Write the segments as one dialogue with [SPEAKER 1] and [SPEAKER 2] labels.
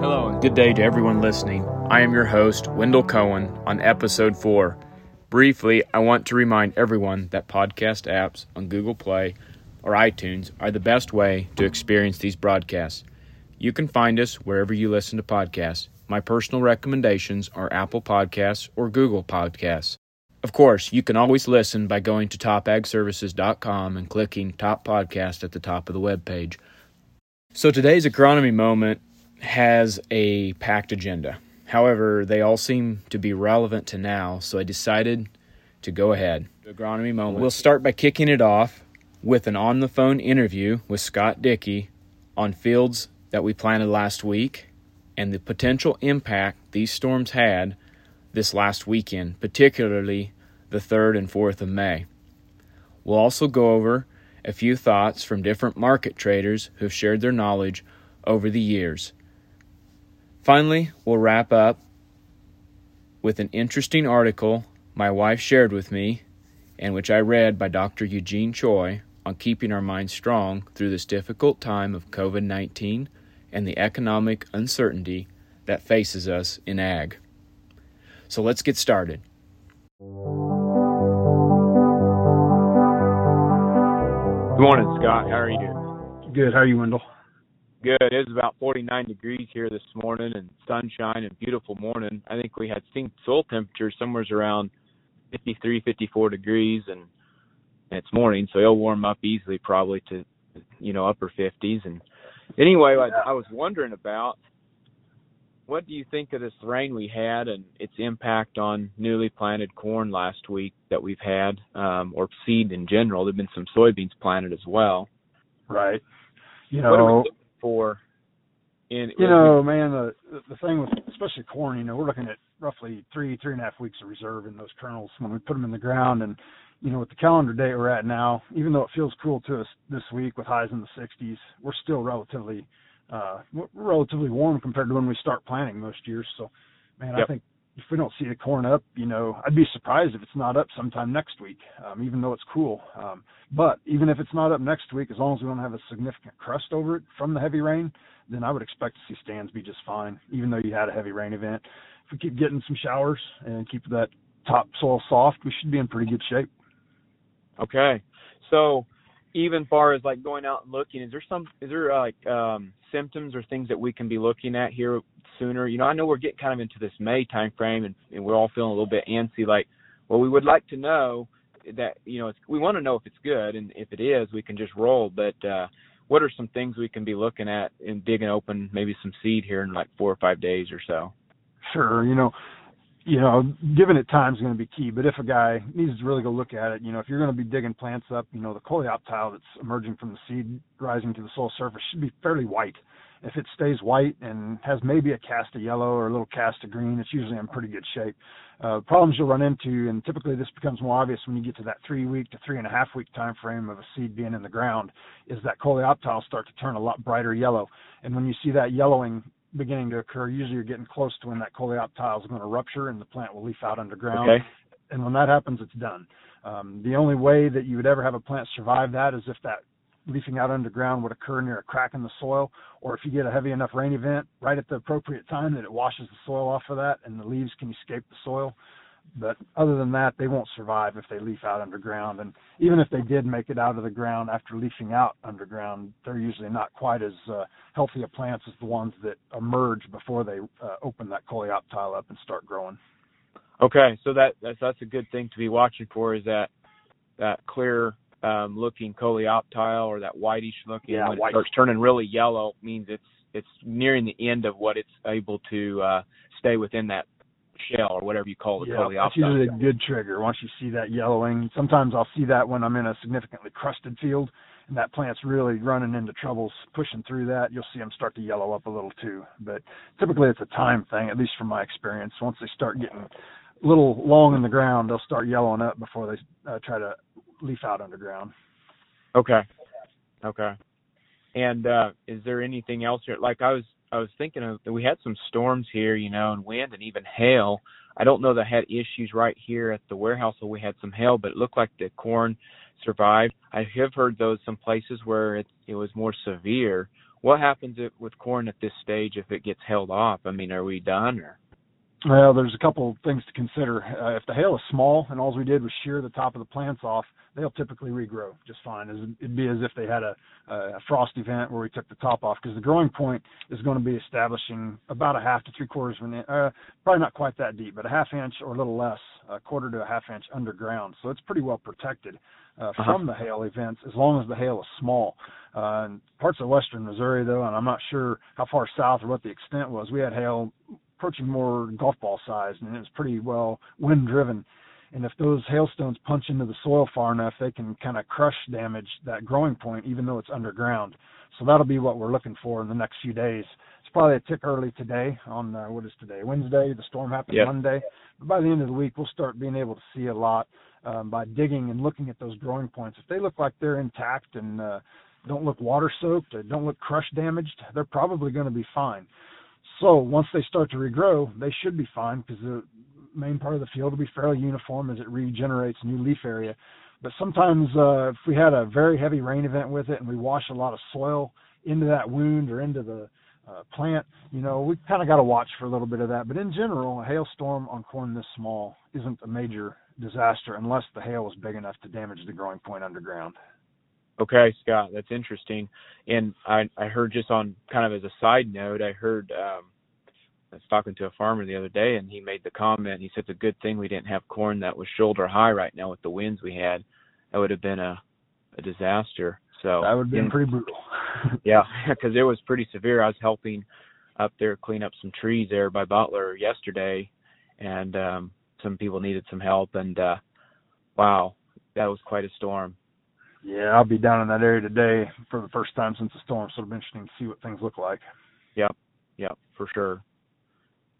[SPEAKER 1] Hello and good day to everyone listening. I am your host, Wendell Cohen, on episode 4. Briefly, I want to remind everyone that podcast apps on Google Play or iTunes are the best way to experience these broadcasts. You can find us wherever you listen to podcasts. My personal recommendations are Apple Podcasts or Google Podcasts. Of course, you can always listen by going to topagservices.com and clicking Top Podcast at the top of the web page. So today's agronomy moment has a packed agenda. However, they all seem to be relevant to now, so I decided to go ahead. Agronomy moment. We'll start by kicking it off with an on the phone interview with Scott Dickey on fields that we planted last week and the potential impact these storms had this last weekend, particularly the 3rd and 4th of May. We'll also go over a few thoughts from different market traders who've shared their knowledge over the years. Finally, we'll wrap up with an interesting article my wife shared with me and which I read by Dr. Eugene Choi on keeping our minds strong through this difficult time of COVID 19 and the economic uncertainty that faces us in ag. So let's get started. Good morning, Scott. How are you doing?
[SPEAKER 2] Good. How are you, Wendell?
[SPEAKER 1] Good. It was about 49 degrees here this morning and sunshine and beautiful morning. I think we had seen soil temperature somewhere around 53, 54 degrees and it's morning, so it'll warm up easily probably to, you know, upper 50s. And anyway, I, I was wondering about what do you think of this rain we had and its impact on newly planted corn last week that we've had, um, or seed in general? There've been some soybeans planted as well.
[SPEAKER 2] Right. You
[SPEAKER 1] What are we
[SPEAKER 2] know,
[SPEAKER 1] looking for? In
[SPEAKER 2] you know, man, the the thing with especially corn, you know, we're looking at roughly three three and a half weeks of reserve in those kernels when we put them in the ground, and you know, with the calendar date we're at now, even though it feels cool to us this week with highs in the 60s, we're still relatively uh relatively warm compared to when we start planting most years. So, man, I think if we don't see the corn up, you know, I'd be surprised if it's not up sometime next week, um, even though it's cool. Um, but even if it's not up next week, as long as we don't have a significant crust over it from the heavy rain, then I would expect to see stands be just fine, even though you had a heavy rain event. If we keep getting some showers and keep that top soil soft, we should be in pretty good shape.
[SPEAKER 1] Okay. So even far as like going out and looking, is there some is there uh, like um symptoms or things that we can be looking at here sooner? You know, I know we're getting kind of into this May time frame and, and we're all feeling a little bit antsy like, well we would like to know that you know, it's, we want to know if it's good and if it is, we can just roll, but uh what are some things we can be looking at and digging open maybe some seed here in like 4 or 5 days or so?
[SPEAKER 2] Sure, you know, you know, giving it time is going to be key. But if a guy needs to really go look at it, you know, if you're going to be digging plants up, you know, the coleoptile that's emerging from the seed rising to the soil surface should be fairly white. If it stays white and has maybe a cast of yellow or a little cast of green, it's usually in pretty good shape. Uh, problems you'll run into, and typically this becomes more obvious when you get to that three week to three and a half week time frame of a seed being in the ground, is that coleoptile start to turn a lot brighter yellow. And when you see that yellowing beginning to occur, usually you're getting close to when that coleoptile is going to rupture and the plant will leaf out underground.
[SPEAKER 1] Okay.
[SPEAKER 2] And when that happens, it's done. Um, the only way that you would ever have a plant survive that is if that leafing out underground would occur near a crack in the soil, or if you get a heavy enough rain event right at the appropriate time that it washes the soil off of that and the leaves can escape the soil. But other than that, they won't survive if they leaf out underground. And even if they did make it out of the ground after leafing out underground, they're usually not quite as uh, healthy a plants as the ones that emerge before they uh, open that coleoptile up and start growing.
[SPEAKER 1] Okay, so that that's that's a good thing to be watching for is that that clear um looking coleoptile or that whitish looking
[SPEAKER 2] Yeah,
[SPEAKER 1] when
[SPEAKER 2] white.
[SPEAKER 1] it starts turning really yellow means it's it's nearing the end of what it's able to uh stay within that shell or whatever you call the
[SPEAKER 2] yeah,
[SPEAKER 1] coleoptile.
[SPEAKER 2] that's usually a good trigger. Once you see that yellowing, sometimes I'll see that when I'm in a significantly crusted field and that plant's really running into troubles pushing through that. You'll see them start to yellow up a little too. But typically it's a time thing, at least from my experience. Once they start getting a little long in the ground, they'll start yellowing up before they uh, try to leaf out underground.
[SPEAKER 1] Okay. Okay. And uh is there anything else here? Like I was I was thinking of we had some storms here, you know, and wind and even hail. I don't know that I had issues right here at the warehouse where we had some hail, but it looked like the corn survived. I have heard those some places where it it was more severe. What happens if, with corn at this stage if it gets held off? I mean, are we done or?
[SPEAKER 2] Well, there's a couple things to consider. Uh, if the hail is small and all we did was shear the top of the plants off, they'll typically regrow just fine. It'd be as if they had a, a frost event where we took the top off because the growing point is going to be establishing about a half to three quarters of an inch, uh, probably not quite that deep, but a half inch or a little less, a quarter to a half inch underground. So it's pretty well protected uh, uh-huh. from the hail events as long as the hail is small. Uh, in parts of western Missouri, though, and I'm not sure how far south or what the extent was, we had hail approaching more golf ball size, and it was pretty well wind driven. And if those hailstones punch into the soil far enough, they can kind of crush damage that growing point, even though it's underground. So that'll be what we're looking for in the next few days. It's probably a tick early today on uh, what is today Wednesday. The storm happened yep. Monday, but by the end of the week we'll start being able to see a lot um, by digging and looking at those growing points. If they look like they're intact and uh, don't look water soaked, don't look crush damaged, they're probably going to be fine. So once they start to regrow, they should be fine because the main part of the field will be fairly uniform as it regenerates new leaf area. But sometimes uh, if we had a very heavy rain event with it and we wash a lot of soil into that wound or into the uh, plant, you know, we kind of got to watch for a little bit of that. But in general, a hailstorm on corn this small isn't a major disaster unless the hail is big enough to damage the growing point underground.
[SPEAKER 1] Okay, Scott, that's interesting. And I I heard just on kind of as a side note, I heard um I was talking to a farmer the other day and he made the comment, he said it's a good thing we didn't have corn that was shoulder high right now with the winds we had. That would have been a a disaster. So
[SPEAKER 2] That would have been and, pretty brutal.
[SPEAKER 1] yeah, because it was pretty severe. I was helping up there clean up some trees there by Butler yesterday and um some people needed some help and uh wow, that was quite a storm.
[SPEAKER 2] Yeah, I'll be down in that area today for the first time since the storm, so it'll be interesting to see what things look like.
[SPEAKER 1] Yep, yep, for sure.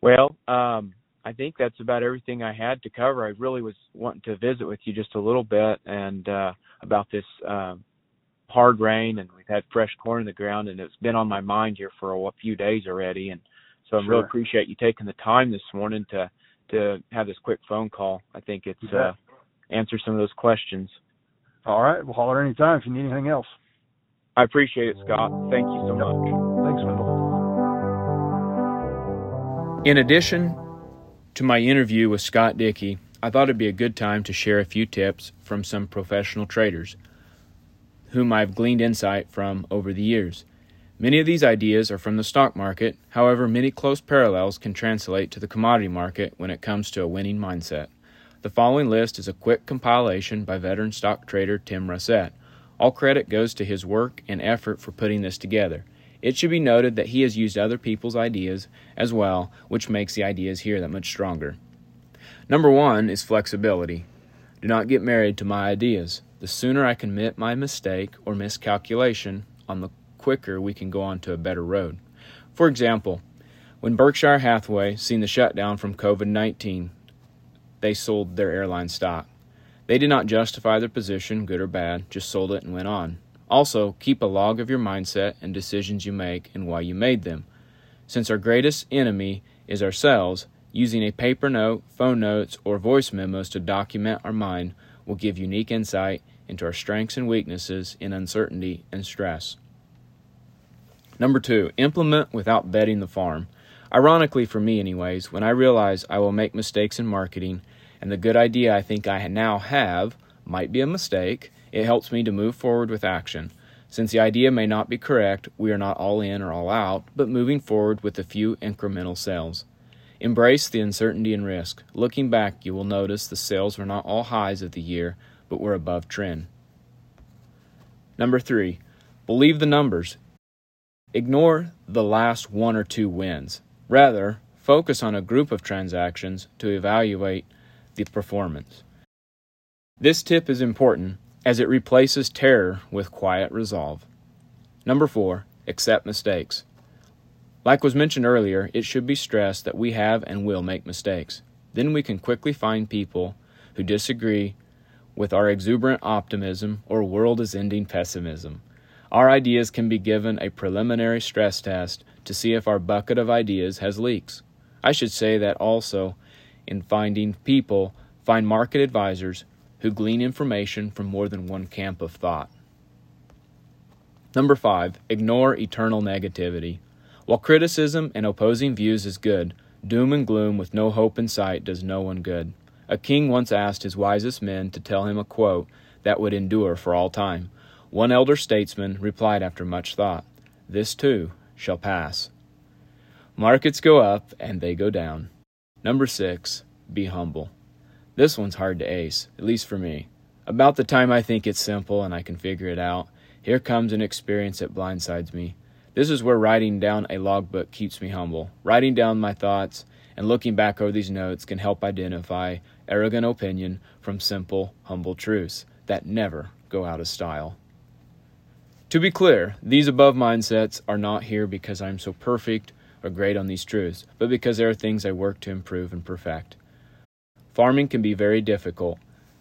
[SPEAKER 1] Well, um, I think that's about everything I had to cover. I really was wanting to visit with you just a little bit and uh, about this uh, hard rain, and we've had fresh corn in the ground, and it's been on my mind here for a few days already. And so I sure. really appreciate you taking the time this morning to to have this quick phone call. I think it's uh, answer some of those questions.
[SPEAKER 2] All right. Well, holler anytime if you need anything else.
[SPEAKER 1] I appreciate it, Scott. Thank you so much.
[SPEAKER 2] Thanks, Wendell.
[SPEAKER 1] In addition to my interview with Scott Dickey, I thought it'd be a good time to share a few tips from some professional traders whom I've gleaned insight from over the years. Many of these ideas are from the stock market, however, many close parallels can translate to the commodity market when it comes to a winning mindset. The following list is a quick compilation by veteran stock trader Tim Russett. All credit goes to his work and effort for putting this together. It should be noted that he has used other people's ideas as well, which makes the ideas here that much stronger. Number one is flexibility. Do not get married to my ideas. The sooner I can admit my mistake or miscalculation, on the quicker we can go on to a better road. For example, when Berkshire Hathaway seen the shutdown from COVID 19, they sold their airline stock. They did not justify their position, good or bad, just sold it and went on. Also, keep a log of your mindset and decisions you make and why you made them. Since our greatest enemy is ourselves, using a paper note, phone notes, or voice memos to document our mind will give unique insight into our strengths and weaknesses in uncertainty and stress. Number two, implement without betting the farm. Ironically, for me, anyways, when I realize I will make mistakes in marketing and the good idea I think I now have might be a mistake, it helps me to move forward with action. Since the idea may not be correct, we are not all in or all out, but moving forward with a few incremental sales. Embrace the uncertainty and risk. Looking back, you will notice the sales were not all highs of the year, but were above trend. Number three, believe the numbers. Ignore the last one or two wins. Rather, focus on a group of transactions to evaluate the performance. This tip is important as it replaces terror with quiet resolve. Number four, accept mistakes. Like was mentioned earlier, it should be stressed that we have and will make mistakes. Then we can quickly find people who disagree with our exuberant optimism or world is ending pessimism. Our ideas can be given a preliminary stress test to see if our bucket of ideas has leaks. I should say that also in finding people, find market advisors who glean information from more than one camp of thought. Number five, ignore eternal negativity. While criticism and opposing views is good, doom and gloom with no hope in sight does no one good. A king once asked his wisest men to tell him a quote that would endure for all time. One elder statesman replied after much thought, This too shall pass. Markets go up and they go down. Number six, be humble. This one's hard to ace, at least for me. About the time I think it's simple and I can figure it out, here comes an experience that blindsides me. This is where writing down a logbook keeps me humble. Writing down my thoughts and looking back over these notes can help identify arrogant opinion from simple, humble truths that never go out of style. To be clear, these above mindsets are not here because I'm so perfect or great on these truths, but because there are things I work to improve and perfect. Farming can be very difficult.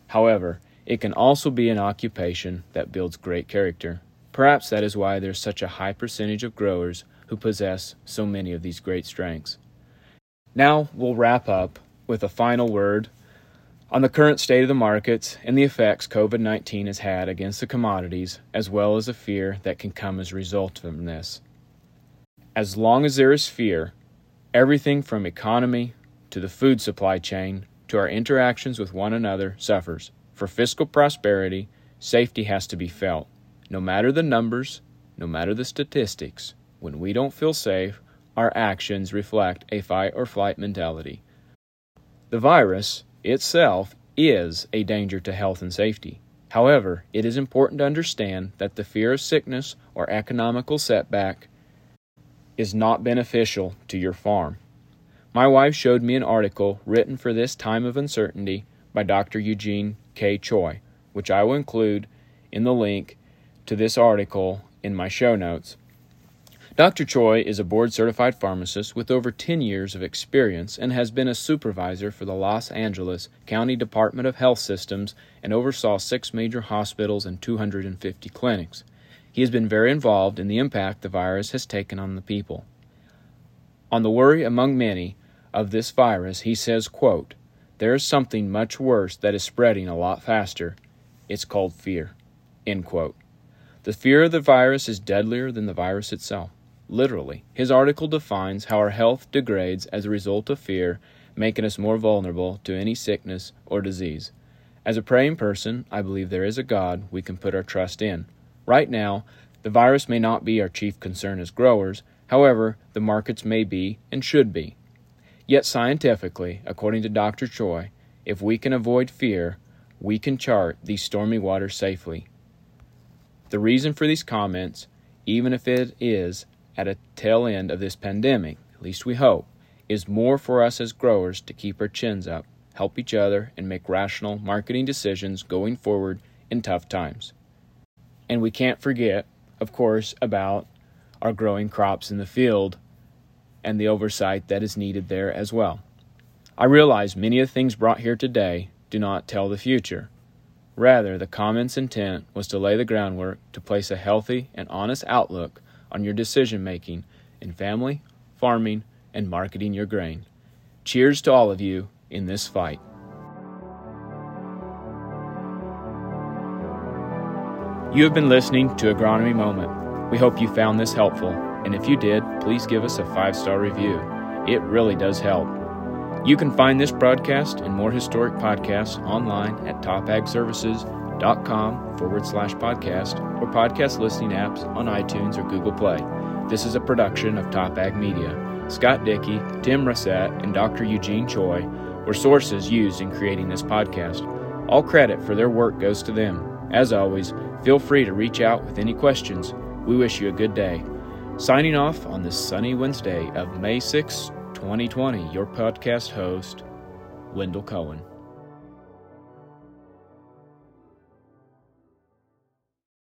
[SPEAKER 1] However, it can also be an occupation that builds great character. Perhaps that is why there's such a high percentage of growers who possess so many of these great strengths. Now we'll wrap up with a final word on the current state of the markets and the effects COVID 19 has had against the commodities, as well as the fear that can come as a result from this. As long as there is fear, everything from economy to the food supply chain to our interactions with one another suffers. For fiscal prosperity, safety has to be felt. No matter the numbers, no matter the statistics, when we don't feel safe, our actions reflect a fight or flight mentality. The virus, itself is a danger to health and safety. However, it is important to understand that the fear of sickness or economical setback is not beneficial to your farm. My wife showed me an article written for this time of uncertainty by Dr. Eugene K. Choi, which I will include in the link to this article in my show notes. Dr. Choi is a board certified pharmacist with over 10 years of experience and has been a supervisor for the Los Angeles County Department of Health Systems and oversaw six major hospitals and 250 clinics. He has been very involved in the impact the virus has taken on the people. On the worry among many of this virus, he says, quote, There is something much worse that is spreading a lot faster. It's called fear. End quote. The fear of the virus is deadlier than the virus itself literally. His article defines how our health degrades as a result of fear, making us more vulnerable to any sickness or disease. As a praying person, I believe there is a God we can put our trust in. Right now, the virus may not be our chief concern as growers, however, the markets may be and should be. Yet, scientifically, according to Dr. Choi, if we can avoid fear, we can chart these stormy waters safely. The reason for these comments, even if it is at a tail end of this pandemic, at least we hope, is more for us as growers to keep our chins up, help each other, and make rational marketing decisions going forward in tough times. And we can't forget, of course, about our growing crops in the field and the oversight that is needed there as well. I realize many of the things brought here today do not tell the future. Rather, the comment's intent was to lay the groundwork to place a healthy and honest outlook on your decision making in family, farming, and marketing your grain. Cheers to all of you in this fight. You have been listening to Agronomy Moment. We hope you found this helpful, and if you did, please give us a five star review. It really does help. You can find this broadcast and more historic podcasts online at topagservices.com forward slash podcast or podcast listening apps on iTunes or Google Play. This is a production of Top Ag Media. Scott Dickey, Tim Rossett, and Dr. Eugene Choi were sources used in creating this podcast. All credit for their work goes to them. As always, feel free to reach out with any questions. We wish you a good day. Signing off on this sunny Wednesday of May 6, 2020, your podcast host, Wendell Cohen.